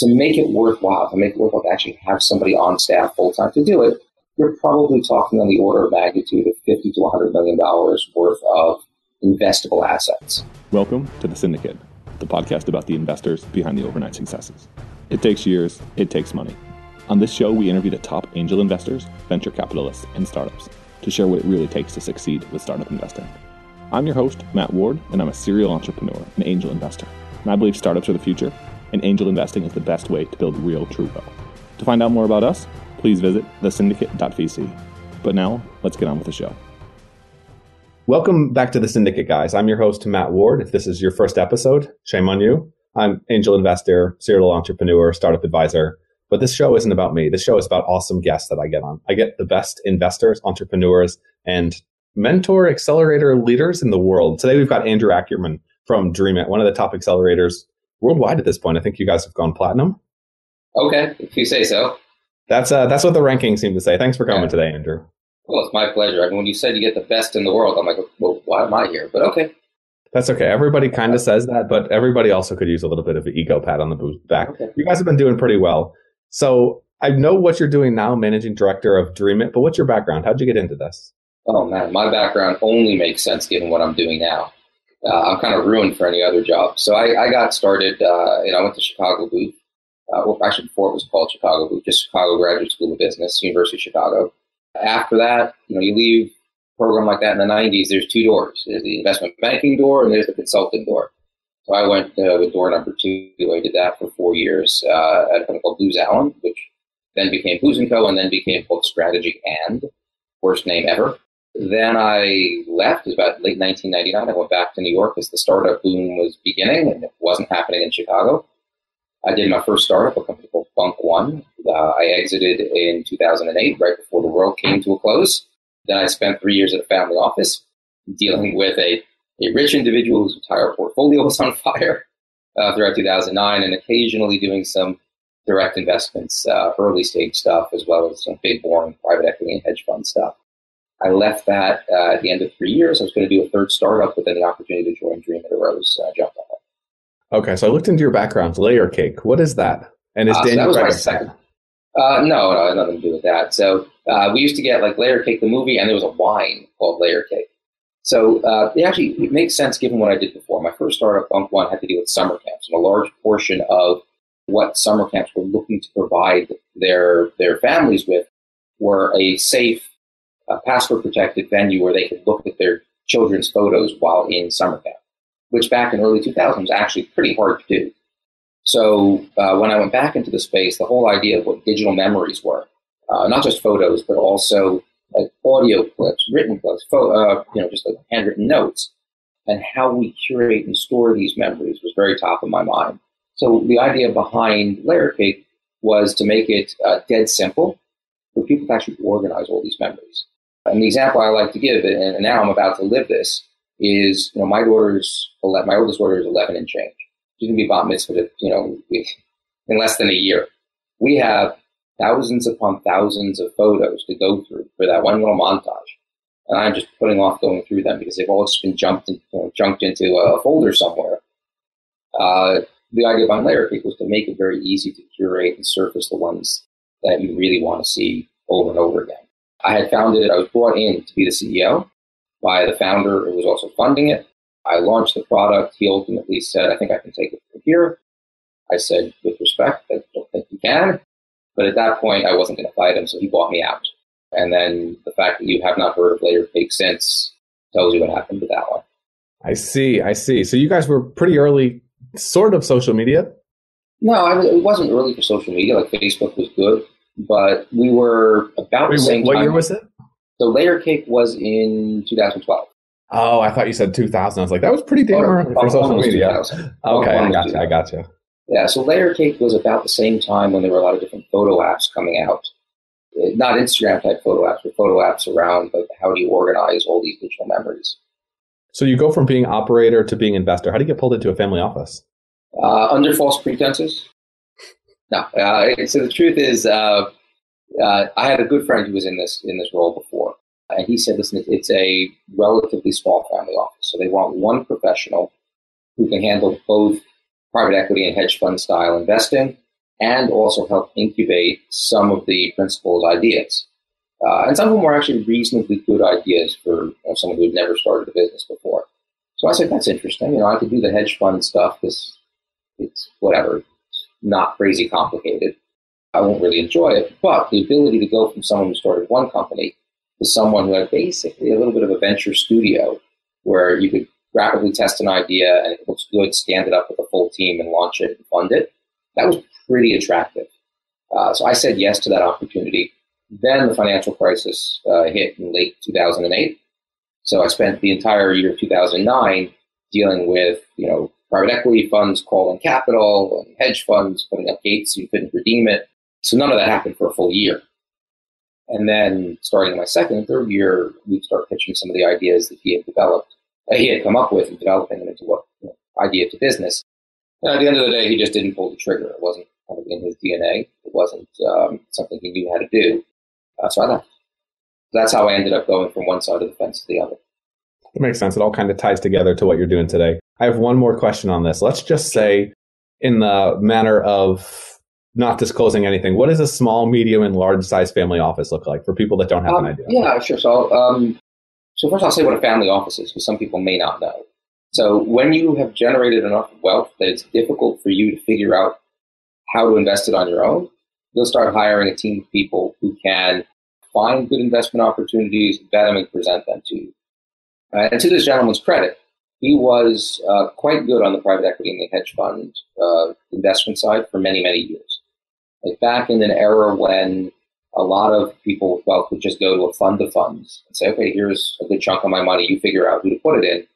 to make it worthwhile, to make it worthwhile to actually have somebody on staff full time to do it, you're probably talking on the order of magnitude of 50 to 100 million dollars worth of investable assets. Welcome to The Syndicate, the podcast about the investors behind the overnight successes. It takes years, it takes money. On this show, we interview the top angel investors, venture capitalists, and startups to share what it really takes to succeed with startup investing. I'm your host, Matt Ward, and I'm a serial entrepreneur and angel investor. And I believe startups are the future, and angel investing is the best way to build real, true wealth. To find out more about us, please visit thesyndicate.vc. But now, let's get on with the show. Welcome back to the Syndicate, guys. I'm your host, Matt Ward. If this is your first episode, shame on you. I'm angel investor, serial entrepreneur, startup advisor. But this show isn't about me. This show is about awesome guests that I get on. I get the best investors, entrepreneurs, and mentor accelerator leaders in the world. Today we've got Andrew Ackerman from Dreamit, one of the top accelerators worldwide at this point. I think you guys have gone platinum. Okay, if you say so. That's uh, that's what the rankings seem to say. Thanks for coming yeah. today, Andrew. Well, it's my pleasure. I mean, when you said you get the best in the world, I'm like, well, why am I here? But okay. That's okay. Everybody kind of says that, but everybody also could use a little bit of an ego pat on the back. Okay. You guys have been doing pretty well. So I know what you're doing now, managing director of Dreamit, but what's your background? How'd you get into this? Oh man, my background only makes sense given what I'm doing now. Uh, I'm kind of ruined for any other job. So I, I got started, uh, and I went to Chicago Booth. Uh, well, actually, before it was called Chicago Booth, just Chicago Graduate School of Business, University of Chicago. After that, you know, you leave a program like that in the 90s, there's two doors. There's the investment banking door and there's the consulting door. So I went uh, with door number two. I did that for four years uh, at a company called Booz Allen, which then became Booz & Co. and then became called Strategy and, worst name ever. Then I left. It was about late 1999. I went back to New York as the startup boom was beginning and it wasn't happening in Chicago. I did my first startup, a company called Bunk One. Uh, I exited in 2008, right before the world came to a close. Then I spent three years at a family office dealing with a, a rich individual whose entire portfolio was on fire uh, throughout 2009 and occasionally doing some direct investments, uh, early stage stuff, as well as some big, boring private equity and hedge fund stuff. I left that uh, at the end of three years. I was going to do a third startup, but then the opportunity to join Dreamit arose. Uh, jumped on it. Okay, so I looked into your background, Layer Cake. What is that? And is uh, Daniel so that was my second. Uh, no, no, nothing to do with that. So uh, we used to get like Layer Cake the movie, and there was a wine called Layer Cake. So uh, it actually it makes sense given what I did before. My first startup, Bunk One, had to do with summer camps, and a large portion of what summer camps were looking to provide their their families with were a safe a password protected venue where they could look at their children's photos while in summer camp, which back in early 2000s was actually pretty hard to do. So uh, when I went back into the space, the whole idea of what digital memories were, uh, not just photos, but also like audio clips, written clips, fo- uh, you know, just like handwritten notes, and how we curate and store these memories was very top of my mind. So the idea behind Layer Cake was to make it uh, dead simple for people to actually organize all these memories. And the example I like to give, and now I'm about to live this, is you know my daughter's my oldest daughter is 11 and change. She's gonna be bat mitzvah, you know, in less than a year. We have thousands upon thousands of photos to go through for that one little montage, and I'm just putting off going through them because they've all just been jumped in, you know, junked into a folder somewhere. Uh, the idea behind Layer Cake was to make it very easy to curate and surface the ones that you really want to see over and over again. I had founded it. I was brought in to be the CEO by the founder who was also funding it. I launched the product. He ultimately said, I think I can take it from here. I said, with respect, I don't think you can. But at that point, I wasn't going to fight him, so he bought me out. And then the fact that you have not heard of Layer Cake since tells you what happened with that one. I see. I see. So you guys were pretty early, sort of social media. No, I, it wasn't early for social media. Like Facebook was good but we were about Wait, the same what time. year was it? The Layer Cake was in 2012. Oh, I thought you said 2000. I was like, that was pretty damn oh, early for social media. Okay, I got you. I got you. Yeah, so Layer Cake was about the same time when there were a lot of different photo apps coming out. Uh, not Instagram type photo apps, but photo apps around like how do you organize all these digital memories. So you go from being operator to being investor. How do you get pulled into a family office? Uh, under false pretenses. No. Uh, so the truth is, uh, uh, I had a good friend who was in this in this role before, and he said, "Listen, it's a relatively small family office, so they want one professional who can handle both private equity and hedge fund style investing and also help incubate some of the principal's ideas. Uh, and some of them were actually reasonably good ideas for you know, someone who had never started a business before. So I said, that's interesting. You know, I could do the hedge fund stuff because it's whatever, not crazy complicated. I won't really enjoy it, but the ability to go from someone who started one company to someone who had basically a little bit of a venture studio where you could rapidly test an idea and it looks good, stand it up with a full team and launch it and fund it, that was pretty attractive. Uh, so I said yes to that opportunity. Then the financial crisis uh, hit in late 2008. So I spent the entire year of 2009 dealing with, you know, private equity funds calling capital and hedge funds putting up gates so you couldn't redeem it. So none of that happened for a full year. And then starting my second and third year, we'd start pitching some of the ideas that he had developed, that he had come up with and developing them into what you know, idea to business. And at the end of the day, he just didn't pull the trigger. It wasn't kind of in his DNA. It wasn't um, something he knew how to do. Uh, so I left that's how I ended up going from one side of the fence to the other. It makes sense. It all kind of ties together to what you're doing today. I have one more question on this. Let's just say, in the manner of not disclosing anything, what does a small, medium, and large size family office look like for people that don't have um, an idea? Yeah, sure. So, um, so first I'll say what a family office is, because some people may not know. So, when you have generated enough wealth that it's difficult for you to figure out how to invest it on your own, you'll start hiring a team of people who can find good investment opportunities, vet them, and present them to you. Uh, and to this gentleman's credit, he was uh, quite good on the private equity and the hedge fund uh, investment side for many, many years. Like back in an era when a lot of people with wealth would just go to a fund of funds and say, okay, here's a good chunk of my money, you figure out who to put it in.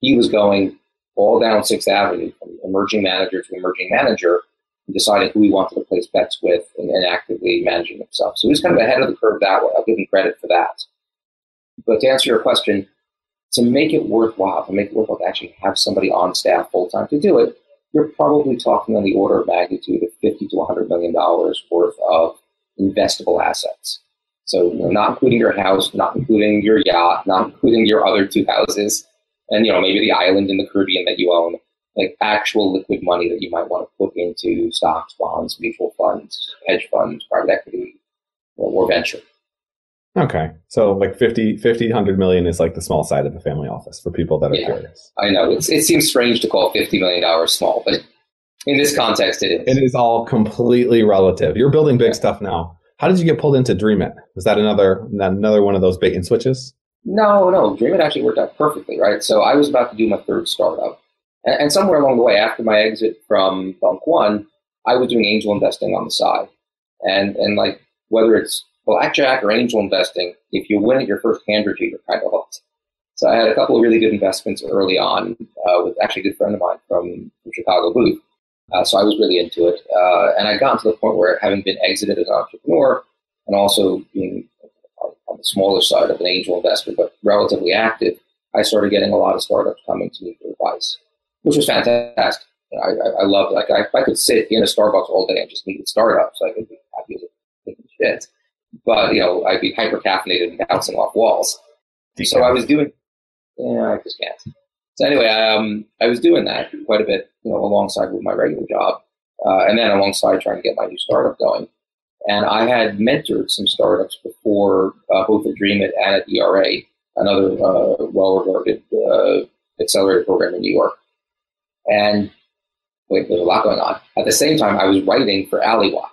He was going all down Sixth Avenue from emerging manager to emerging manager and deciding who he wanted to place bets with and, and, actively managing himself. So he was kind of ahead of the curve that way. I'll give him credit for that. But to answer your question, to make it worthwhile, to make it worthwhile to actually have somebody on staff full time to do it, you're probably talking on the order of magnitude of 50 to 100 million dollars worth of investable assets. So, you know, not including your house, not including your yacht, not including your other two houses, and you know maybe the island in the Caribbean that you own like actual liquid money that you might want to put into stocks, bonds, mutual funds, hedge funds, private equity, or, or venture. Okay. So like 50, 50, 100 million is like the small side of a family office for people that are yeah, curious. I know. It's, it seems strange to call $50 million small, but in this context, it is. It is all completely relative. You're building big yeah. stuff now. How did you get pulled into Dreamit? Was that another another one of those bait and switches? No, no. Dreamit actually worked out perfectly, right? So I was about to do my third startup and, and somewhere along the way, after my exit from Bunk One, I was doing angel investing on the side. And, and like, whether it's blackjack or angel investing, if you win at your first hand or two, you're kind of hooked. So I had a couple of really good investments early on uh, with actually a good friend of mine from, Chicago Booth. Uh, so I was really into it. Uh, and I got to the point where having been exited as an entrepreneur and also being on the smaller side of an angel investor, but relatively active, I started getting a lot of startups coming to me for advice which was fantastic. I, I, loved like I, I could sit in a Starbucks all day and just meet with startups. I could be happy as shit. But you know, I'd be hyper caffeinated and bouncing off walls. So I was doing. Yeah, I just can't. So anyway, um, I was doing that quite a bit, you know, alongside with my regular job, uh, and then alongside trying to get my new startup going. And I had mentored some startups before, uh, both at Dreamit and at ERA, another uh, well-regarded uh, accelerator program in New York. And wait, there's a lot going on. At the same time, I was writing for AlleyWatch,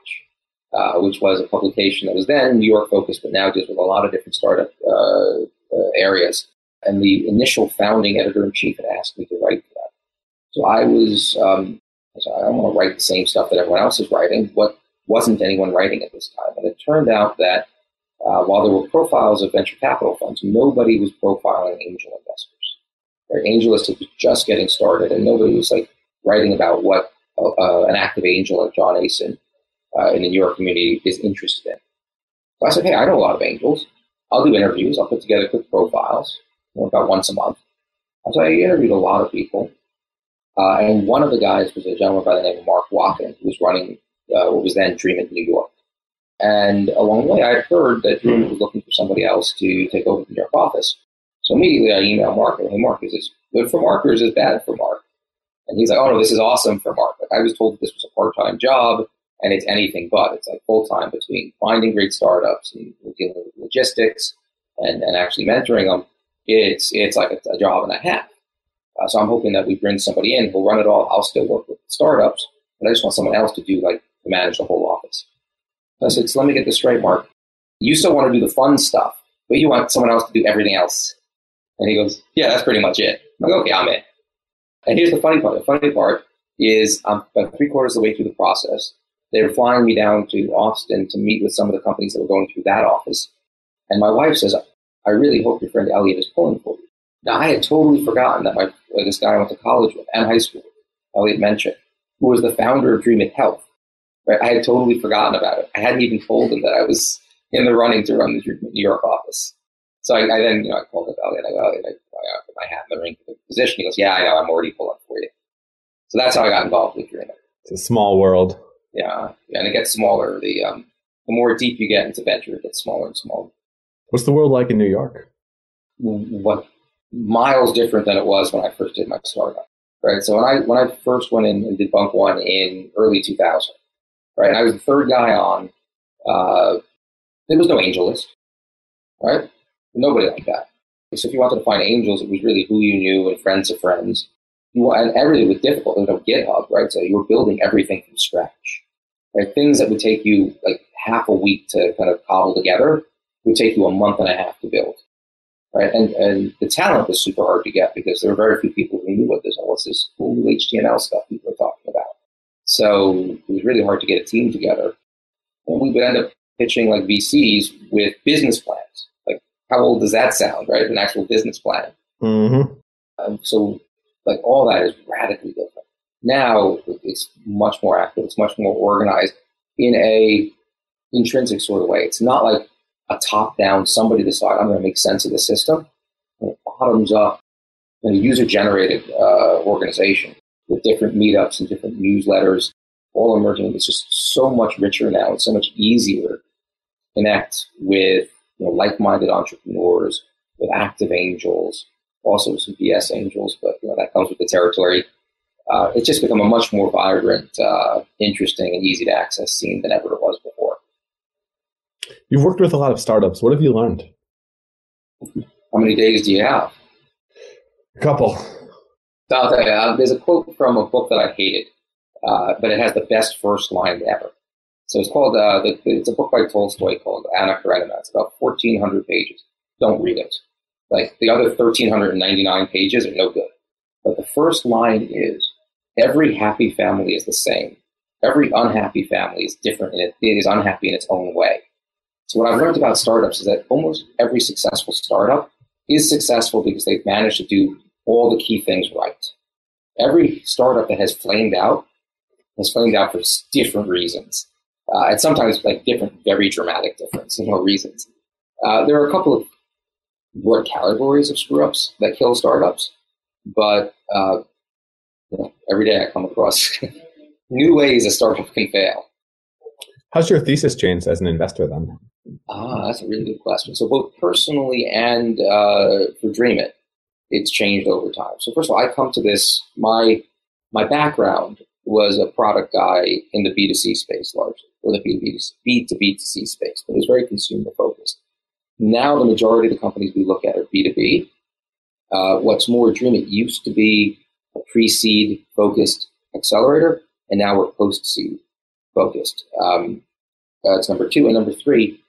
uh, which was a publication that was then New York focused, but now deals with a lot of different startup uh, uh, areas. And the initial founding editor in chief had asked me to write for that. So I was, um, I don't want to write the same stuff that everyone else is writing. What wasn't anyone writing at this time? And it turned out that uh, while there were profiles of venture capital funds, nobody was profiling angel investors. Right? AngelList was just getting started, and nobody was like writing about what uh, an active angel like John Ason uh, in the New York community is interested in. So I said, hey, I know a lot of angels. I'll do interviews. I'll put together quick profiles, you know, about once a month. So I interviewed a lot of people. Uh, and one of the guys was a gentleman by the name of Mark Watkin, who was running uh, what was then Dreamit New York. And along the way, I had heard that Dreamit was looking for somebody else to take over the New York office. So immediately I emailed Mark and hey Mark, is this good for Mark or is this bad for Mark? And he's like, oh no, this is awesome for Mark. Like, I was told this was a part-time job. And it's anything but. It's like full time between finding great startups and dealing with logistics and, and actually mentoring them. It's it's like a, a job and a half. Uh, so I'm hoping that we bring somebody in who'll run it all. I'll still work with startups, but I just want someone else to do like to manage the whole office. So I said, so let me get this straight, Mark. You still want to do the fun stuff, but you want someone else to do everything else. And he goes, yeah, that's pretty much it. I'm like, okay, I'm in. And here's the funny part. The funny part is I'm about three quarters of the way through the process. They were flying me down to Austin to meet with some of the companies that were going through that office. And my wife says, I really hope your friend Elliot is pulling for you. Now, I had totally forgotten that my uh, this guy I went to college with and high school, Elliot Menschik, who was the founder of Dream DreamIt Health. Right? I had totally forgotten about it. I hadn't even told him that I was in the running to run the New York office. So I, I then, you know, I called up Elliot. I go, Elliot, I, I put my hat in the ring for the position. He goes, Yeah, I know. I'm already pulling for you. So that's how I got involved with DreamIt. It's a small world. Yeah, and it gets smaller. The um, the more deep you get into venture, it gets smaller and smaller. What's the world like in New York? What miles different than it was when I first did my startup. Right. So when I when I first went in and did Bunk One in early 2000, right, and I was the third guy on. Uh, there was no AngelList, right? Nobody like that. So if you wanted to find angels, it was really who you knew and friends of friends. You, and everything was difficult. Was no GitHub, right? So you were building everything from scratch. Right? Things that would take you like half a week to kind of cobble together would take you a month and a half to build right? And and the talent was super hard to get because there were very few people who knew what this what's this cool HTML stuff people are talking about. So it was really hard to get a team together. And we would end up pitching like VCs with business plans. Like, how old does that sound, right? An actual business plan. Mm-hmm. Um, so, like, all that is radically different. Now it's much more active. It's much more organized in a intrinsic sort of way. It's not like a top down, somebody decide I'm going to make sense of the system. And bottoms up, a user generated uh, organization with different meetups and different newsletters all emerging. It's just so much richer now. It's so much easier to connect with you know, like minded entrepreneurs, with active angels, also some BS angels, but you know, that comes with the territory. Uh, it's just become a much more vibrant, uh, interesting, and easy to access scene than ever it was before. You've worked with a lot of startups. What have you learned? How many days do you have? A couple. So you, uh, there's a quote from a book that I hated, uh, but it has the best first line ever. So it's called, uh, the, it's a book by Tolstoy called Anna Karenina. It's about 1,400 pages. Don't read it. Like the other 1,399 pages are no good. But the first line is, every happy family is the same. Every unhappy family is different and it, it is unhappy in its own way. So what I've learned about startups is that almost every successful startup is successful because they've managed to do all the key things right. Every startup that has flamed out has flamed out for different reasons, uh, and sometimes like different, very dramatic difference, you know, reasons. Uh, there are a couple of broad categories of screw ups that kill startups, but uh, you know, every day I come across new ways a startup can fail. How's your thesis changed as an investor then? Ah, that's a really good question. So both personally and uh, for DreamIt, it's changed over time. So first of all, I come to this. My my background was a product guy in the B two C space largely, or the B to B to C space, but it was very consumer focused. Now the majority of the companies we look at are B two B. Uh, what's more, Dreamit used to be a pre-seed focused accelerator, and now we're post-seed focused. Um, that's number two. And number three,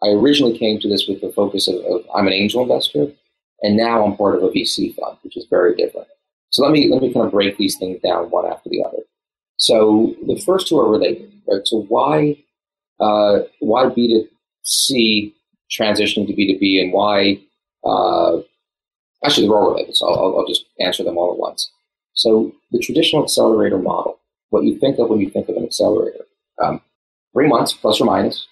I originally came to this with the focus of, of, I'm an angel investor, and now I'm part of a VC fund, which is very different. So let me let me kind of break these things down one after the other. So the first two are related, right? So why uh, why B2C transitioning to B2B, and why uh, actually they're all related. So I'll, I'll just answer them all at once. So the traditional accelerator model, what you think of when you think of an accelerator, um, three months plus or minus,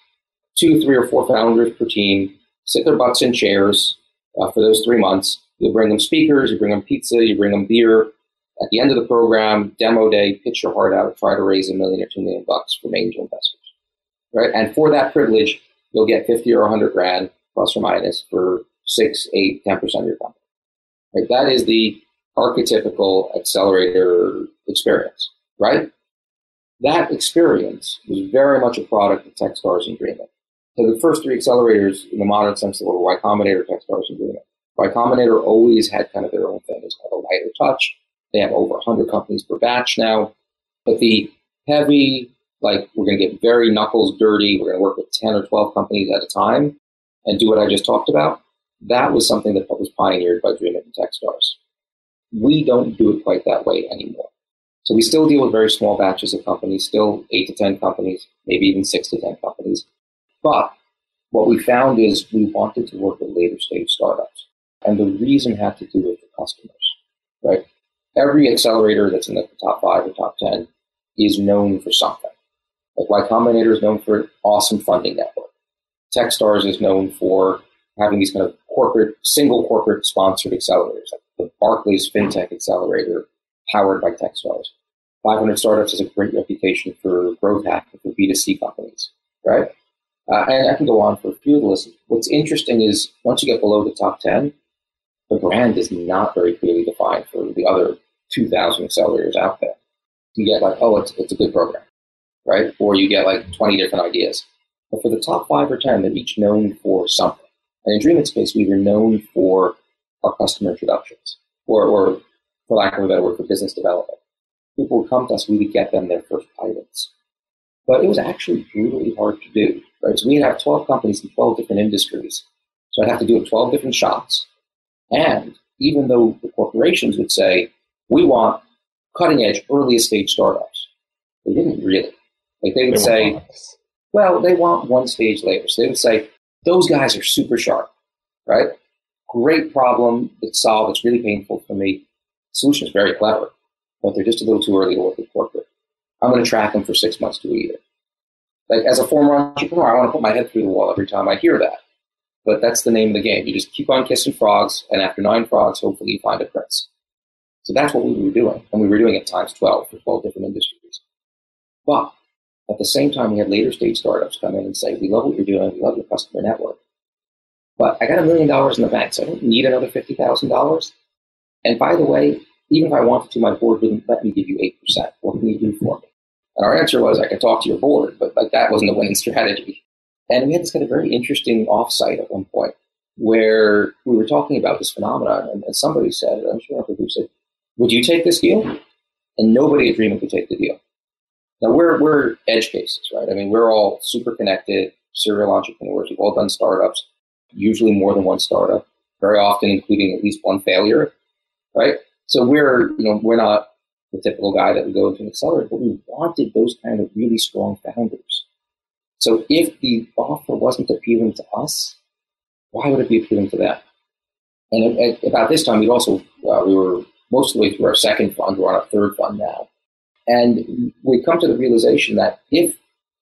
two, three, or four founders per team sit their butts in chairs uh, for those three months. You bring them speakers, you bring them pizza, you bring them beer. At the end of the program, demo day, pitch your heart out, try to raise a million or two million bucks from angel investors. Right? And for that privilege, you'll get 50 or 100 grand plus or minus for six, eight, 10% of your company. Right? That is the archetypical accelerator experience, right? That experience was very much a product of Techstars and Dreamit. So the first three accelerators in the modern sense were Y Combinator, Techstars, and Dreamit. Y Combinator always had kind of their own thing. It's called a lighter touch. They have over 100 companies per batch now. But the heavy, like we're going to get very knuckles dirty, we're going to work with 10 or 12 companies at a time and do what I just talked about, that was something that was pioneered by Dreamit and Techstars. We don't do it quite that way anymore. So we still deal with very small batches of companies, still eight to 10 companies, maybe even six to 10 companies. But what we found is we wanted to work with later stage startups. And the reason had to do with the customers, right? Every accelerator that's in the top five or top 10 is known for something. Like Y Combinator is known for an awesome funding network. Techstars is known for having these kind of corporate, single corporate sponsored accelerators, like the Barclays FinTech Accelerator powered by Techstars. 500 Startups has a great reputation for growth hacking for B2C companies, right? Uh, and I can go on for a few of the lists. What's interesting is once you get below the top 10, the brand is not very clearly defined for the other 2,000 accelerators out there. You get like, oh, it's, it's a good program, right? Or you get like 20 different ideas. But for the top five or 10, they're each known for something. And in Dreamit Space, we were known for our customer introductions, or, or for lack of a better word, for business development. People would come to us, we would get them their first pilots. But it was actually brutally hard to do. Right? So we'd have 12 companies in 12 different industries. So I'd have to do it 12 different shots. And even though the corporations would say, we want cutting edge, earliest stage startups, they didn't really. Like they would they say, well, they want one stage later. So they would say, those guys are super sharp, right? Great problem that's solved. It's really painful for me. Solution is very clever, but they're just a little too early to work with corporate. I'm going to track them for six months to a year. Like as a former entrepreneur, I want to put my head through the wall every time I hear that. But that's the name of the game. You just keep on kissing frogs, and after nine frogs, hopefully you find a prince. So that's what we were doing, and we were doing it times 12 for 12 different industries. But at the same time, we had later stage startups come in and say, we love what you're doing, we love your customer network. But I got a million dollars in the bank, so I don't need another $50,000. And by the way, even if I wanted to, my board wouldn't let me give you 8%. What can you do for me? And our answer was, I could talk to your board, but like that wasn't the winning strategy. And we had this kind of very interesting offsite at one point where we were talking about this phenomenon, and, and somebody said, I'm sure I who said, "Would you take this deal?" And nobody at Dreamit would take the deal. Now we're we're edge cases, right? I mean, we're all super connected, serial entrepreneurs. We've all done startups, usually more than one startup, very often including at least one failure, right? So we're you know we're not the typical guy that would go into an accelerator, but we wanted those kind of really strong founders. So if the offer wasn't appealing to us, why would it be appealing to them? And at, at, about this time, we'd also uh, we were most of the way through our second fund. We're on our third fund now, and we come to the realization that if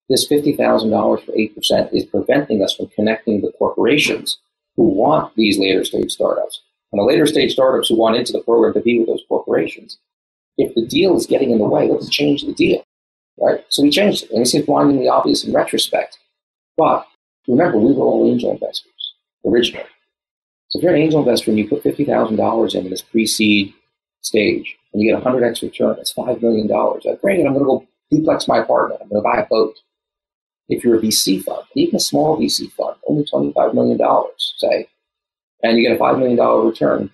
this fifty thousand dollars for eight percent is preventing us from connecting the corporations who want these later stage startups and the later stage startups who want into the program to be with those corporations, if the deal is getting in the way, let's change the deal. Right? So we changed it. And it seems blindingly obvious in retrospect. But remember, we were all angel investors originally. So if you're an angel investor and you put $50,000 in this pre-seed stage and you get a 100x return, that's $5 million. Like, great, I'm going to go duplex my apartment. I'm going to buy a boat. If you're a VC fund, even a small VC fund, only $25 million, say, and you get a $5 million return,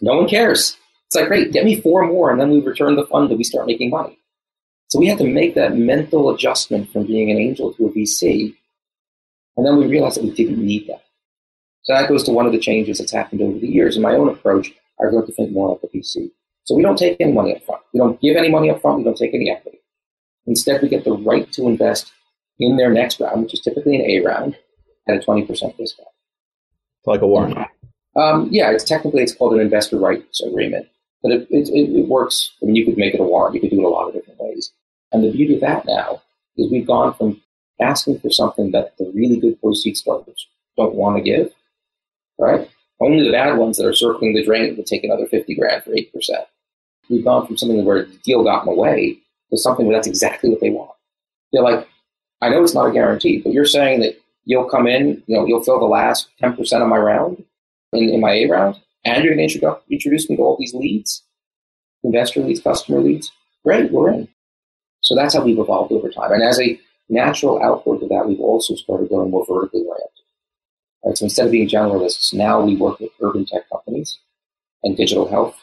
no one cares. It's like, great, get me four more, and then we return the fund and we start making money. So we had to make that mental adjustment from being an angel to a VC, and then we realized that we didn't need that. So that goes to one of the changes that's happened over the years. In my own approach, I've learned to think more like a VC. So we don't take any money up front. We don't give any money up front. We don't take any equity. Instead, we get the right to invest in their next round, which is typically an A round, at a 20% discount. Like a warrant. Um, yeah, it's technically it's called an investor rights agreement. But it, it, it, works. I mean, you could make it a warrant. You could do it a lot of different ways. And the beauty of that now is we've gone from asking for something that the really good post-seed startups don't want to give, right? Only the bad ones that are circling the drain will take another 50 grand for 8%. We've gone from something where the deal got in the way to something where that's exactly what they want. They're like, I know it's not a guarantee, but you're saying that you'll come in, you know, you'll fill the last 10% of my round in, in my A round and you're going to introduce me to all these leads, investor leads, customer leads. Great, we're in. So that's how we've evolved over time. And as a natural outgrowth of that, we've also started going more vertically oriented. Right? So instead of being generalists, now we work with urban tech companies and digital health.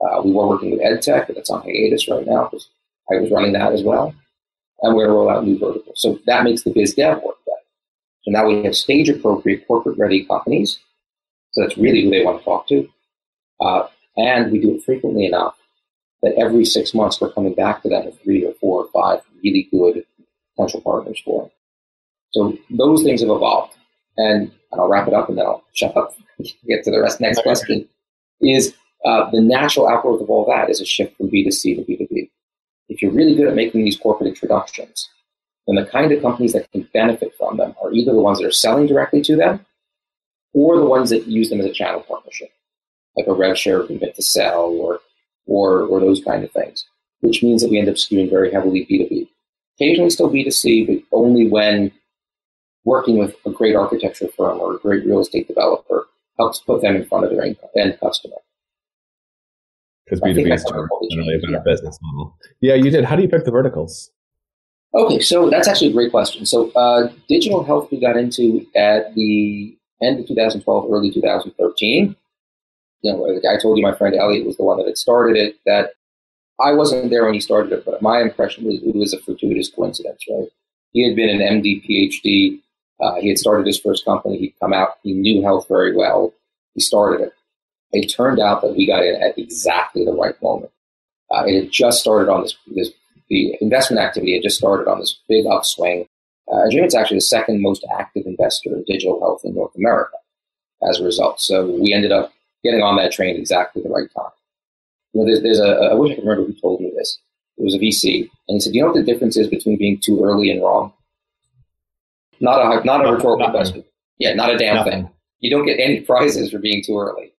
Uh, we were working with EdTech, but that's on hiatus right now because I was running that as well. And we're to roll out new verticals. So that makes the biz dev work better. So now we have stage appropriate corporate ready companies. So that's really who they want to talk to. Uh, and we do it frequently enough that every six months we're coming back to them with three or four or five really good potential partners for them. So those things have evolved. And I'll wrap it up and then I'll shut up, get to the rest. Next question is uh, the natural outgrowth of all that is a shift from B2C to B2B. If you're really good at making these corporate introductions, then the kind of companies that can benefit from them are either the ones that are selling directly to them or the ones that use them as a channel partnership, like a rev share agreement to sell or, or, or those kind of things, which means that we end up skewing very heavily B2B. Occasionally still B2C, but only when working with a great architecture firm or a great real estate developer helps put them in front of their end customer. Because B2B is generally a better yeah. business model. Yeah, you did. How do you pick the verticals? Okay, so that's actually a great question. So, uh, digital health we got into at the end of 2012, early 2013. You know, I told you my friend Elliot was the one that had started it. That I wasn't there when he started it, but my impression was it was a fortuitous coincidence, right? He had been an MD, PhD. Uh, he had started his first company. He'd come out. He knew health very well. He started it. It turned out that we got in at exactly the right moment. Uh, it had just started on this, this, the investment activity had just started on this big upswing. Uh, Dreamit's actually the second most active investor in digital health in North America as a result. So we ended up getting on that train exactly the right time. You know, there's, there's a, I wish I could remember who told me this. It was a VC, and he said, "You know what the difference is between being too early and wrong? Not a not a rhetorical question. Yeah, not a damn Nothing. thing. You don't get any prizes for being too early.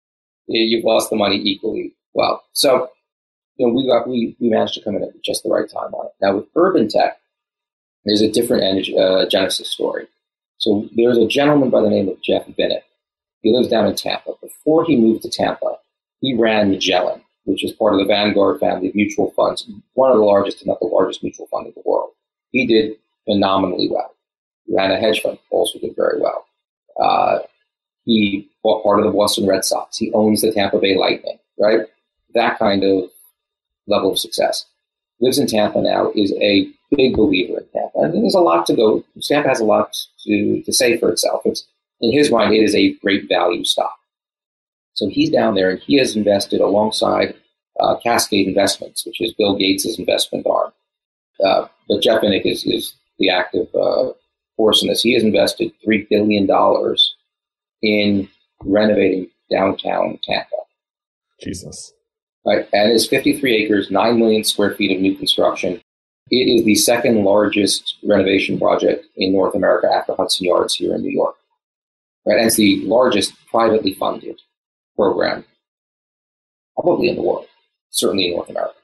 You've lost the money equally well. So, you know, we got we we managed to come in at just the right time on it. Now with urban tech, there's a different energy, uh, genesis story. So there's a gentleman by the name of Jeff Vinik. He lives down in Tampa. Before he moved to Tampa, he ran Magellan, which is part of the Vanguard family of mutual funds, one of the largest, if not the largest mutual fund in the world. He did phenomenally well. He ran a hedge fund, also did very well. Uh, he bought part of the Boston Red Sox. He owns the Tampa Bay Lightning, right? That kind of level of success. Lives in Tampa now, is a big believer in Tampa. And there's a lot to go. Tampa has a lot to, to say for itself. It's, in his mind, it is a great value stock. So he's down there and he has invested alongside uh, Cascade Investments, which is Bill Gates' investment arm. Uh, but Jeff Vinik is, is the active uh, force in this. He has invested $3 billion in renovating downtown Tampa. Jesus. Right, and it's 53 acres, 9 million square feet of new construction. It is the second largest renovation project in North America after Hudson Yards here in New York. Right, and it's the largest privately funded program probably in the world, certainly in North America.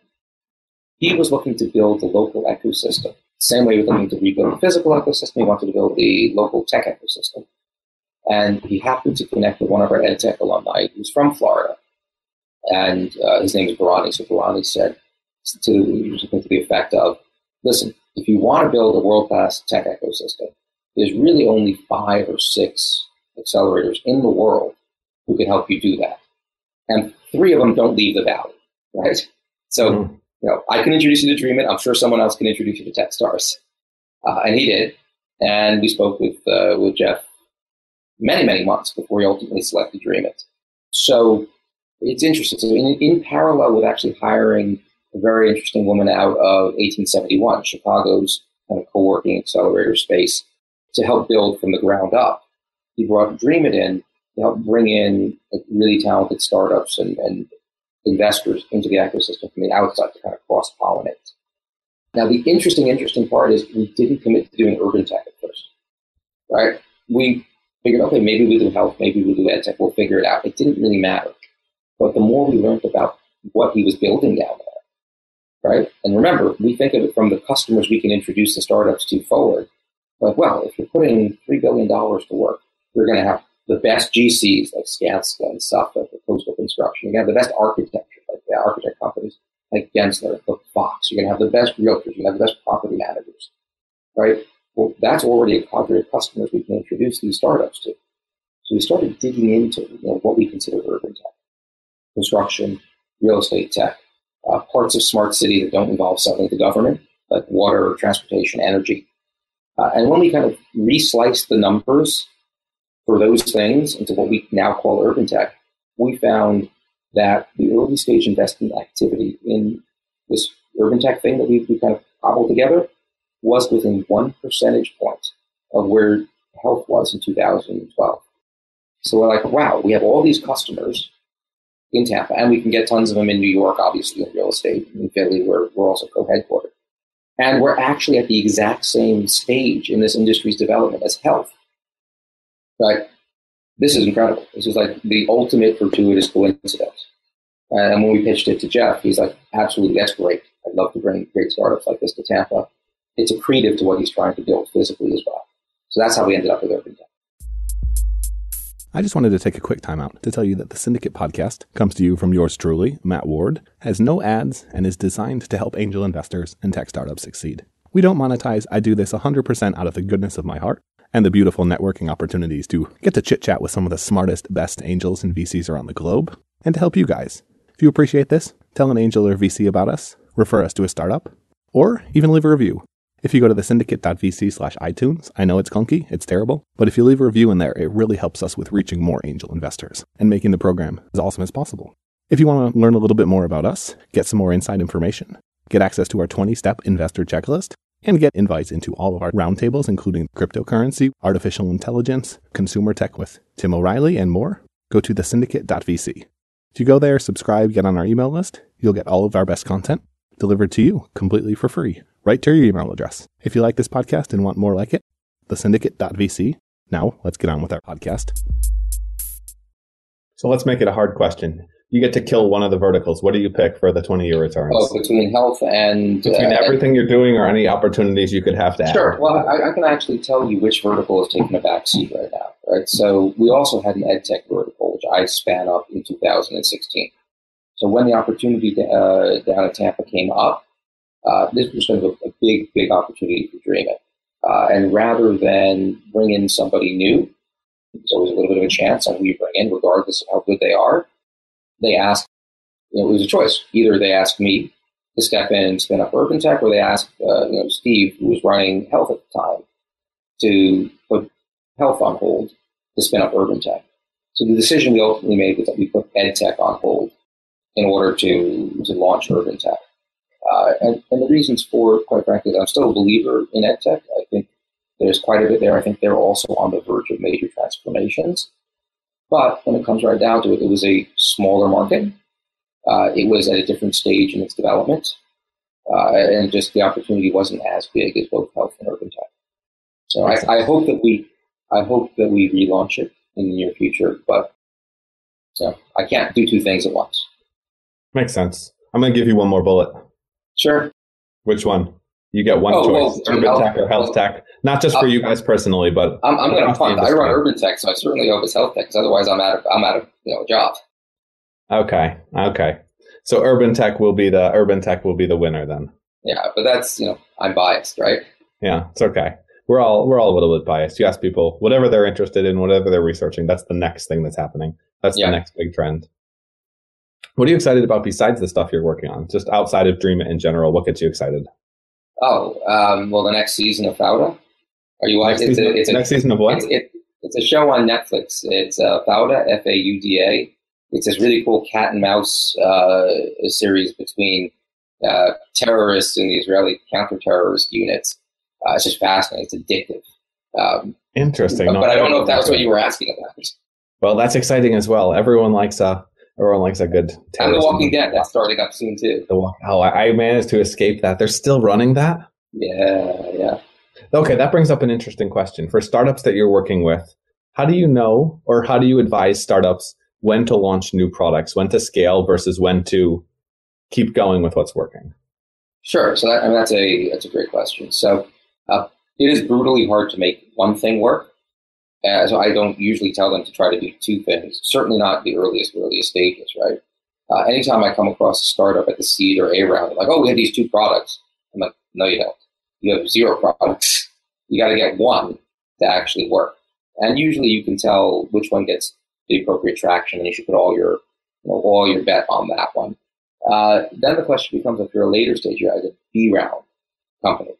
He was looking to build the local ecosystem. Same way was looking to rebuild the physical ecosystem, he wanted to build the local tech ecosystem. And he happened to connect with one of our EdTech alumni who's from Florida. And uh, his name is Barani. So Barani said to, to the effect of, listen, if you want to build a world-class tech ecosystem, there's really only five or six accelerators in the world who can help you do that. And three of them don't leave the valley, right? So, mm-hmm. Know, I can introduce you to Dreamit. I'm sure someone else can introduce you to TechStars. Uh, and he did. And we spoke with, uh, with Jeff many, many months before he ultimately selected Dreamit. So it's interesting. So in, in parallel with actually hiring a very interesting woman out of 1871, Chicago's kind of co-working accelerator space, to help build from the ground up, he brought Dreamit in to help bring in really talented startups and, and investors into the ecosystem from the outside to kind of cross pollinate. Now, the interesting, interesting part is we didn't commit to doing urban tech at first, right? We figured, okay, maybe we do health, maybe we do ed tech, we'll figure it out. It didn't really matter. But the more we learned about what he was building down there, right? And remember, we think of it from the customers we can introduce the startups to forward. Like, well, if you're putting $3 billion to work, you're going to have the best GCs like Skanska and stuff like the coastal construction. You have the best architecture, like the architect companies. like Gensler, like Fox. You're going to have the best realtors. You're going to have the best property managers, right? Well, that's already a cadre of customers we can introduce these startups to. So we started digging into you know, what we consider urban tech, construction, real estate tech, uh, parts of smart city that don't involve selling to government, like water, transportation, energy. Uh, and when we kind of resliced the numbers for those things into what we now call urban tech, we found that the early stage investment activity in this urban tech thing that we, we kind of cobbled together was within one percentage point of where health was in 2012. So we're like, wow, we have all these customers in Tampa, and we can get tons of them in New York, obviously, in real estate. In Philly, we're, we're also co-headquartered. And we're actually at the exact same stage in this industry's development as health. Right? This is incredible. This is like the ultimate fortuitous coincidence. And when we pitched it to Jeff, he's like, absolutely, that's great. I'd love to bring great startups like this to Tampa. It's accretive to what he's trying to build physically as well. So that's how we ended up with Urban Tech. I just wanted to take a quick time out to tell you that the Syndicate podcast comes to you from yours truly, Matt Ward, has no ads, and is designed to help angel investors and tech startups succeed. We don't monetize. I do this 100% out of the goodness of my heart and the beautiful networking opportunities to get to chit chat with some of the smartest, best angels and VCs around the globe, and to help you guys. If you appreciate this, tell an angel or VC about us, refer us to a startup, or even leave a review. If you go to the syndicate.vc slash iTunes, I know it's clunky, it's terrible, but if you leave a review in there, it really helps us with reaching more angel investors and making the program as awesome as possible. If you want to learn a little bit more about us, get some more inside information, get access to our 20 step investor checklist, and get invites into all of our roundtables, including cryptocurrency, artificial intelligence, consumer tech with Tim O'Reilly, and more, go to thesyndicate.vc. If you go there, subscribe, get on our email list, you'll get all of our best content delivered to you completely for free right to your email address. If you like this podcast and want more like it, thesyndicate.vc. Now, let's get on with our podcast. So let's make it a hard question. You get to kill one of the verticals. What do you pick for the 20 year returns? Oh, between health and. Between uh, everything you're doing or any opportunities you could have to Sure. Add. Well, I, I, can actually tell you which vertical is taking a back seat right now. Right. So we also had an ed tech vertical, which I span up in 2016. So when the opportunity to, uh, down at Tampa came up, uh, this was sort of a, a, big, big opportunity for Dreamit. Uh, and rather than bring in somebody new, there's always a little bit of a chance on who you bring in, regardless of how good they are. They asked, you know, it was a choice. Either they asked me to step in and spin up Urban Tech, or they asked, uh, you know, Steve, who was running health at the time, to put health on hold to spin up Urban Tech. So the decision we ultimately made was that we put Ed Tech on hold in order to, to launch Urban Tech. Uh, and, and, the reasons for, quite frankly, I'm still a believer in edtech. I think there's quite a bit there. I think they're also on the verge of major transformations. But when it comes right down to it, it was a smaller market. Uh, it was at a different stage in its development. Uh, and just the opportunity wasn't as big as both health and urban tech. So I, I, hope that we, I hope that we relaunch it in the near future, but so I can't do two things at once. Makes sense. I'm going to give you one more bullet. Sure. Which one? You get one oh, choice: well, urban tech or health tech. Not just for uh, you guys personally, but I'm, I'm going to punt. I run urban tech, so I certainly hope it's health tech, because otherwise I'm out of I'm out of you know job. Okay. Okay. So urban tech will be the urban tech will be the winner then. Yeah, but that's you know I'm biased, right? Yeah, it's okay. We're all we're all a little bit biased. You ask people whatever they're interested in, whatever they're researching. That's the next thing that's happening. That's yeah. the next big trend. What are you excited about besides the stuff you're working on? Just outside of Dream in general, what gets you excited? Oh, um, well, the next season of Fauda. Are you watching? Next, season, it's a, next season of what? It's, it, it's a show on Netflix. It's uh, Fauda, F A U D A. It's this really cool cat and mouse uh, series between uh, terrorists and the Israeli counter-terrorist units. Uh, it's just fascinating. It's addictive. Um, Interesting. But, but I don't know if that was what you were asking about. Well, that's exciting as well. Everyone likes a Everyone likes a good. And The Walking Dead that's starting up soon too. The walk, oh, I managed to escape that. They're still running that. Yeah, yeah. Okay, that brings up an interesting question for startups that you're working with. How do you know, or how do you advise startups when to launch new products, when to scale versus when to keep going with what's working? Sure. So that, I mean, that's a that's a great question. So uh, it is brutally hard to make one thing work. Uh, so I don't usually tell them to try to do two things. Certainly not the earliest, earliest stages, right? Uh, anytime I come across a startup at the seed or A round, like, oh, we have these two products. I'm like, no, you don't. You have zero products. You got to get one to actually work. And usually you can tell which one gets the appropriate traction, and you should put all your you know, all your bet on that one. Uh, then the question becomes if you're a later stage, you're at a B round company,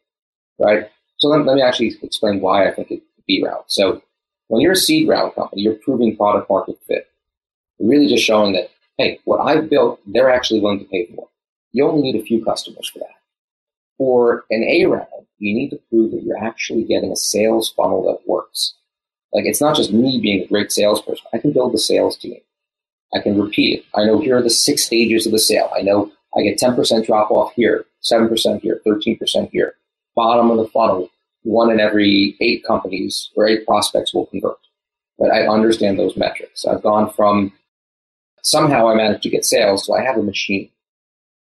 right? So let, let me actually explain why I think it's B round. So when you're a seed round company, you're proving product market fit. You're really just showing that, hey, what I've built, they're actually willing to pay for. You only need a few customers for that. For an A round, you need to prove that you're actually getting a sales funnel that works. Like it's not just me being a great salesperson. I can build a sales team. I can repeat it. I know here are the six stages of the sale. I know I get 10% drop off here, 7% here, 13% here. Bottom of the funnel, one in every eight companies or eight prospects will convert. But I understand those metrics. I've gone from somehow I managed to get sales, so I have a machine.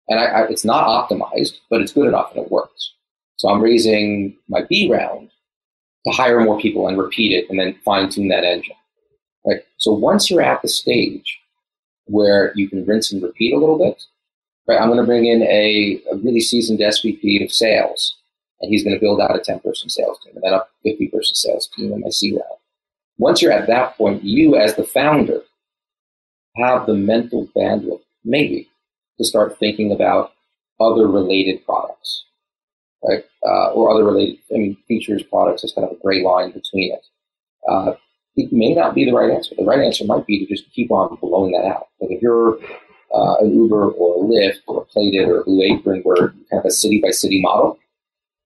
And I, I, it's not optimized, but it's good enough and it works. So I'm raising my B round to hire more people and repeat it and then fine tune that engine. Right. So once you're at the stage where you can rinse and repeat a little bit, right, I'm going to bring in a, a really seasoned SVP of sales and he's going to build out a 10 person sales team and then a 50 person sales team in my C round. Once you're at that point, you as the founder have the mental bandwidth, maybe, to start thinking about other related products right? Uh, or other related, I mean, features, products is kind of a gray line between it. Uh, it may not be the right answer. The right answer might be to just keep on blowing that out. Like if you're uh, an Uber or a Lyft or a Plated or a Blue Apron, where you have a city by city model,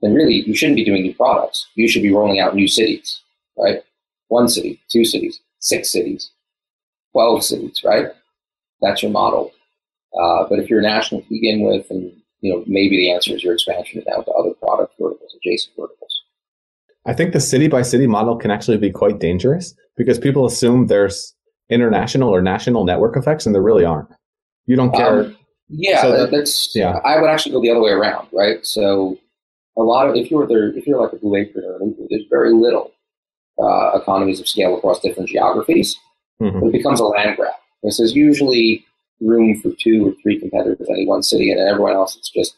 then really you shouldn't be doing new products. You should be rolling out new cities, right? One city, two cities, six cities, 12 cities, right? That's your model. Uh, but if you're national to begin with and you know, maybe the answer is your expansion now to other product verticals, adjacent verticals. I think the city by city model can actually be quite dangerous because people assume there's international or national network effects, and there really aren't. You don't care. Um, yeah, so that, that's. Yeah, I would actually go the other way around, right? So, a lot of if you're there, if you're like a Blue Apron or an Uber, there's very little uh, economies of scale across different geographies. Mm-hmm. It becomes a land grab. This is usually room for two or three competitors in any one city, and everyone else it's just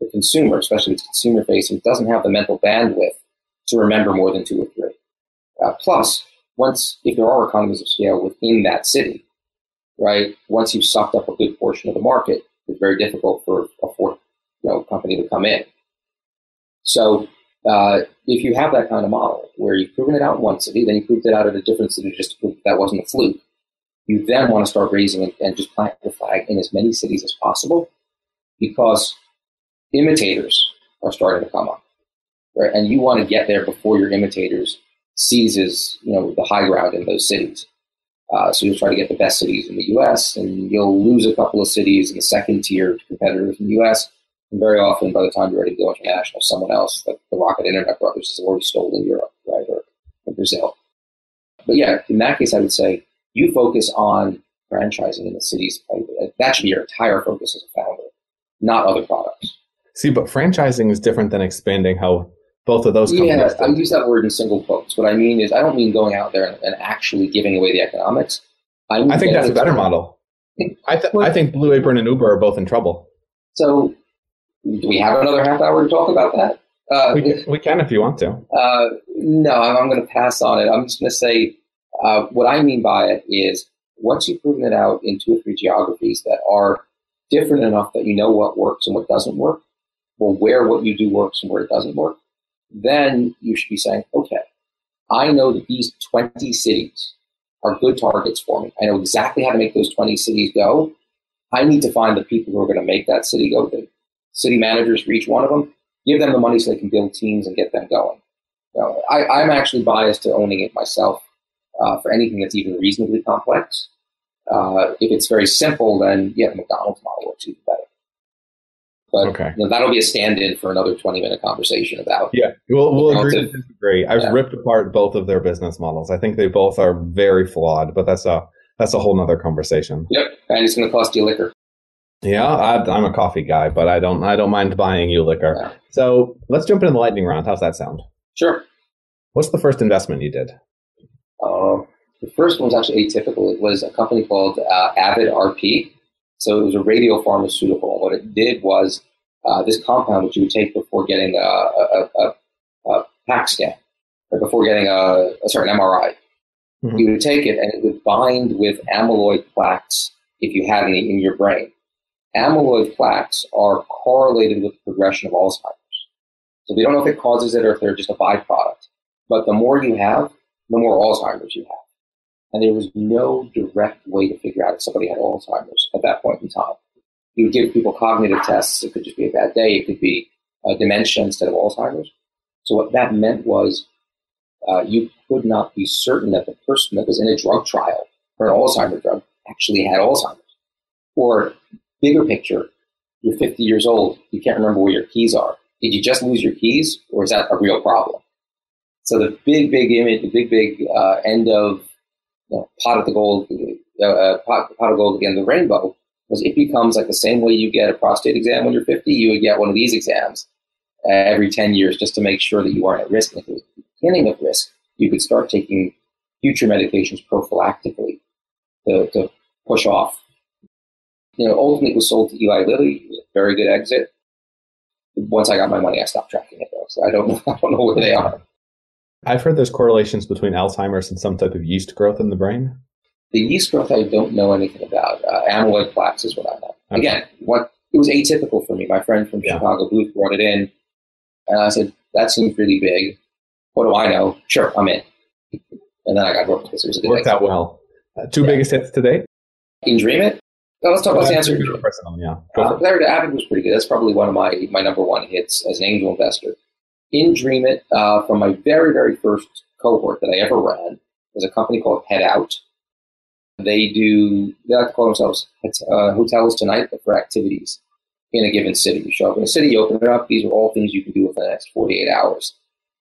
the consumer, especially the consumer facing, doesn't have the mental bandwidth to remember more than two or three. Uh, plus, once if there are economies of scale within that city, right? Once you've sucked up a good portion of the market, it's very difficult for a fourth you know, company to come in. So uh, if you have that kind of model where you've proven it out in one city, then you proved it out at a different city just to prove that wasn't a fluke, you then want to start raising and, just plant the flag in as many cities as possible because imitators are starting to come up, right? And you want to get there before your imitators seizes, you know, the high ground in those cities. Uh, so you'll try to get the best cities in the U.S. and you'll lose a couple of cities in the second tier to competitors in the U.S. And very often, by the time you're ready to go international, someone else, like the Rocket Internet Brothers, has already stolen Europe, right, or, or Brazil. But yeah, in that case, I would say you focus on franchising in the cities. That should be your entire focus as a founder, not other products. See, but franchising is different than expanding how both of those companies. Yeah, I use that word in single quotes. What I mean is, I don't mean going out there and, and actually giving away the economics. I, I think that's a better model. I, th- I think Blue Apron and Uber are both in trouble. So, do we have another half hour to talk about that? Uh, we, can, we can if you want to. Uh, no, I'm, I'm going to pass on it. I'm just going to say uh, what I mean by it is once you've proven it out in two or three geographies that are different enough that you know what works and what doesn't work, or where what you do works and where it doesn't work, then you should be saying, okay, I know that these 20 cities are good targets for me. I know exactly how to make those 20 cities go. I need to find the people who are going to make that city go, the city managers for each one of them, give them the money so they can build teams and get them going. You know, I, I'm actually biased to owning it myself uh, for anything that's even reasonably complex. Uh, if it's very simple, then yeah, the McDonald's model works even better. But okay. you know, that'll be a stand-in for another twenty-minute conversation about. Yeah, we'll, we'll agree to disagree. I've yeah. ripped apart both of their business models. I think they both are very flawed, but that's a that's a whole nother conversation. Yep, and it's going to cost you liquor. Yeah, I, am a coffee guy, but I don't I don't mind buying you liquor. Yeah. So let's jump into the lightning round. How's that sound? Sure. What's the first investment you did? Uh, the first one was actually atypical. It was a company called uh, Avid RP. So it was a radiopharmaceutical. What it did was uh, this compound, which you would take before getting a, a, a, a PET scan, or before getting a, a certain MRI, mm-hmm. you would take it and it would bind with amyloid plaques if you had any in your brain. Amyloid plaques are correlated with the progression of Alzheimer's. So we don't know if it causes it or if they're just a byproduct. But the more you have, the more Alzheimer's you have. And there was no direct way to figure out if somebody had Alzheimer's at that point in time. You would give people cognitive tests. It could just be a bad day. It could be uh, dementia instead of Alzheimer's. So what that meant was uh, you could not be certain that the person that was in a drug trial for an Alzheimer's drug actually had Alzheimer's. Or bigger picture, you're 50 years old, you can't remember where your keys are. Did you just lose your keys, or is that a real problem? So the big, big image, the big, big uh, end of you know, pot of the gold, uh, uh, pot, pot of gold again, the rainbow was it becomes like the same way you get a prostate exam when you're 50, you would get one of these exams uh, every 10 years just to make sure that you aren't at risk. And if it was the beginning of risk, you could start taking future medications prophylactically to, to push off. You know, ultimately it was sold to Eli Lilly. It was a very good exit. Once I got my money, I stopped tracking it though. So I don't I don't know where they are. I've heard there's correlations between Alzheimer's and some type of yeast growth in the brain. The yeast growth I don't know anything about. Uh, amyloid plaques is what I know. Okay. Again, what it was atypical for me. My friend from yeah. Chicago Booth brought it in, and I said, "That seems really big. What do I know? Sure, I'm in." And then I got hooked because it was a worked out well. Uh, two yeah. biggest hits today. In Dreamit. No, let's talk about the answer. Personal, yeah. Uh, Avid was pretty good. That's probably one of my my number one hits as an angel investor in Dreamit, uh, from my very, very first cohort that I ever ran, was a company called Headout. They do, they like to call themselves uh, hotels tonight, but for activities in a given city. You show up in a city, you open it up. These are all things you can do within the next 48 hours.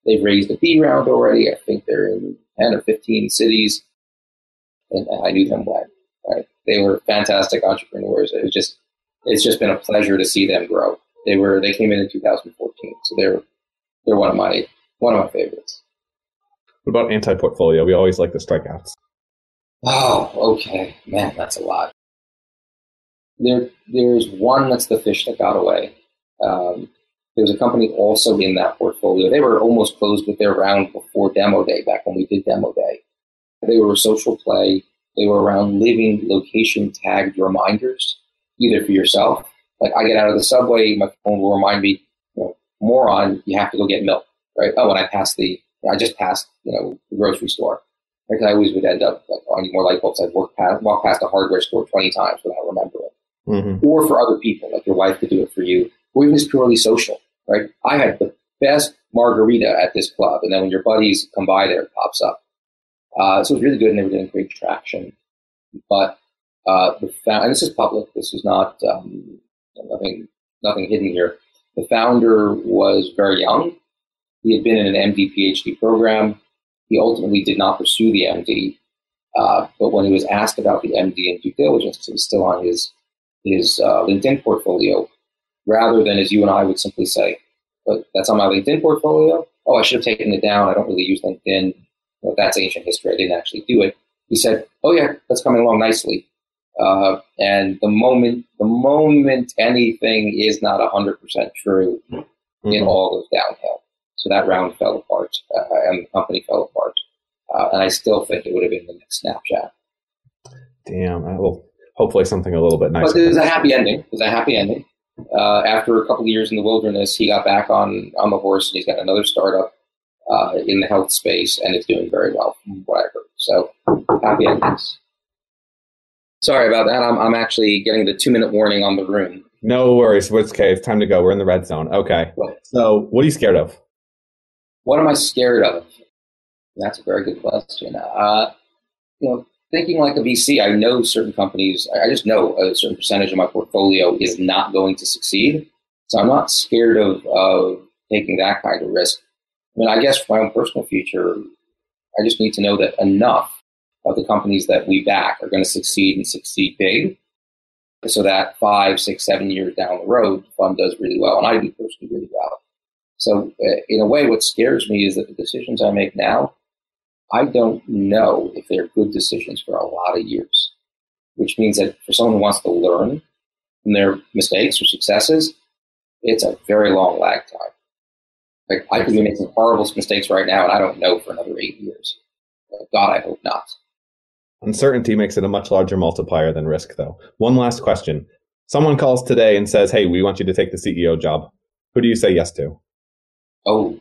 They've raised a B round already. I think they're in 10 or 15 cities. And, I knew them well. Right? They were fantastic entrepreneurs. It was just, it's just been a pleasure to see them grow. They were, they came in in 2014. So they're they're one of my one of my favorites. What about anti-portfolio? We always like the strikeouts. Oh, okay, man, that's a lot. There, there's one that's the fish that got away. Um, there's a company also in that portfolio. They were almost closed with their round before demo day, back when we did demo day. They were a social play. They were around living location tagged reminders, either for yourself. Like I get out of the subway, my phone will remind me moron, you have to go get milk, right? Oh, and I passed the, I just passed, you know, the grocery store. Because I always would end up like, I need more light bulbs. I'd walk past, walk past a hardware store 20 times without remembering. Mm-hmm. Or for other people, like your wife could do it for you, or even just purely social, right? I had the best margarita at this club, and then when your buddies come by there, it pops up. Uh, so it was really good, and they were getting great traction. But uh, the and this is public. This is not um, nothing nothing hidden here. The founder was very young. He had been in an MD PhD program. He ultimately did not pursue the MD, uh, but when he was asked about the MD in due diligence, it was still on his his uh, LinkedIn portfolio, rather than as you and I would simply say, "But that's on my LinkedIn portfolio." Oh, I should have taken it down. I don't really use LinkedIn. Well, that's ancient history. I didn't actually do it. He said, "Oh yeah, that's coming along nicely." Uh, and the moment the moment anything is not hundred percent true, mm-hmm. it all goes downhill. So that round fell apart, uh, and the company fell apart. Uh, and I still think it would have been the next Snapchat. Damn. Well, hopefully something a little bit nicer. But there's a happy ending. There's a happy ending. Uh, after a couple of years in the wilderness, he got back on on the horse, and he's got another startup uh, in the health space, and it's doing very well from what I heard. So happy endings. Sorry about that. I'm, I'm actually getting the two minute warning on the room. No worries. It's okay. It's time to go. We're in the red zone. Okay. So, what are you scared of? What am I scared of? That's a very good question. Uh, you know, thinking like a VC, I know certain companies, I just know a certain percentage of my portfolio is not going to succeed. So I'm not scared of, of taking that kind of risk. I mean, I guess for my own personal future, I just need to know that enough of the companies that we back are going to succeed and succeed big. So that five, six, seven years down the road, the fund does really well, and I do personally really well. So, uh, in a way, what scares me is that the decisions I make now, I don't know if they're good decisions for a lot of years, which means that for someone who wants to learn, from their mistakes or successes, it's a very long lag time. Like I could be making horrible mistakes right now, and I don't know for another eight years. God, I hope not. Uncertainty makes it a much larger multiplier than risk, though. One last question. Someone calls today and says, Hey, we want you to take the CEO job. Who do you say yes to? Oh.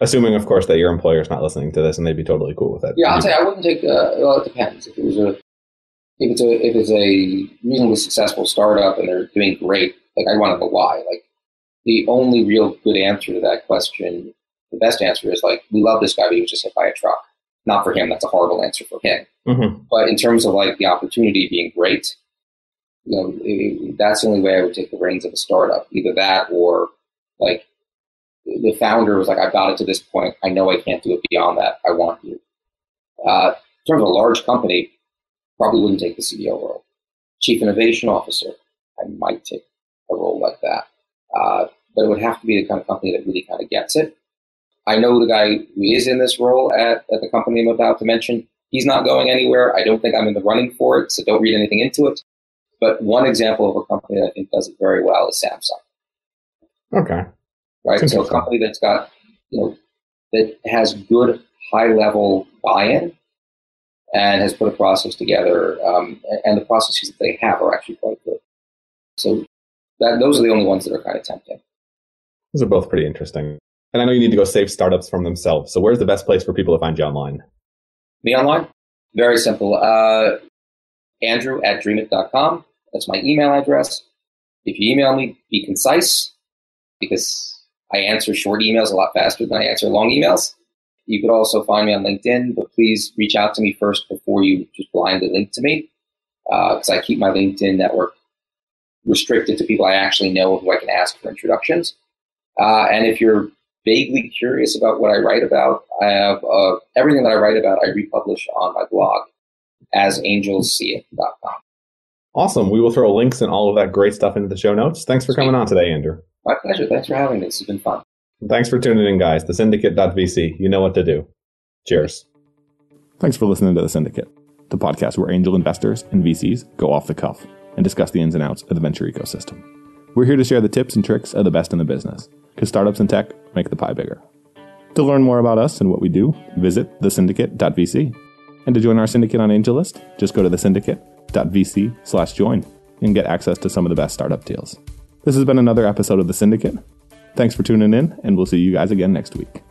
Assuming, of course, that your employer is not listening to this and they'd be totally cool with it. Yeah, I'll say I wouldn't take, uh, well, it depends. If it was a, if it's a, if it's a reasonably successful startup and they're doing great, like I want to know why. Like the only real good answer to that question, the best answer is like, we love this guy, but he was just hit by a truck. Not for him. That's a horrible answer for him. Mm-hmm. But in terms of like the opportunity being great, you know, it, that's the only way I would take the reins of a startup. Either that or like the founder was like, I've got it to this point. I know I can't do it beyond that. I want you. Uh, in terms of a large company, probably wouldn't take the CEO role. Chief innovation officer, I might take a role like that. Uh, but it would have to be the kind of company that really kind of gets it. I know the guy who is in this role at, at the company I'm about to mention. He's not going anywhere. I don't think I'm in the running for it, so don't read anything into it. But one example of a company that I think does it very well is Samsung. Okay. Right. So a company that's got, you know, that has good high level buy-in and has put a process together, um, and the processes that they have are actually quite good. So that, those are the only ones that are kind of tempting. Those are both pretty interesting. And I know you need to go save startups from themselves. So where's the best place for people to find you online? Me online? Very simple. Uh, Andrew at dreamit.com. That's my email address. If you email me, be concise because I answer short emails a lot faster than I answer long emails. You could also find me on LinkedIn, but please reach out to me first before you just blindly link to me because uh, I keep my LinkedIn network restricted to people I actually know who I can ask for introductions. Uh, and if you're vaguely curious about what I write about, I have uh, everything that I write about, I republish on my blog as angelsseeit.com. Awesome. We will throw links and all of that great stuff into the show notes. Thanks for coming on today, Andrew. My pleasure. Thanks for having me. This has been fun. Thanks for tuning in, guys. The Syndicate.vc. You know what to do. Cheers. Thanks for listening to The Syndicate, the podcast where angel investors and VCs go off the cuff and discuss the ins and outs of the venture ecosystem. We're here to share the tips and tricks of the best in the business, because startups and tech make the pie bigger. To learn more about us and what we do, visit thesyndicate.vc. And to join our syndicate on AngelList, just go to thesyndicate.vc slash join and get access to some of the best startup deals. This has been another episode of The Syndicate. Thanks for tuning in, and we'll see you guys again next week.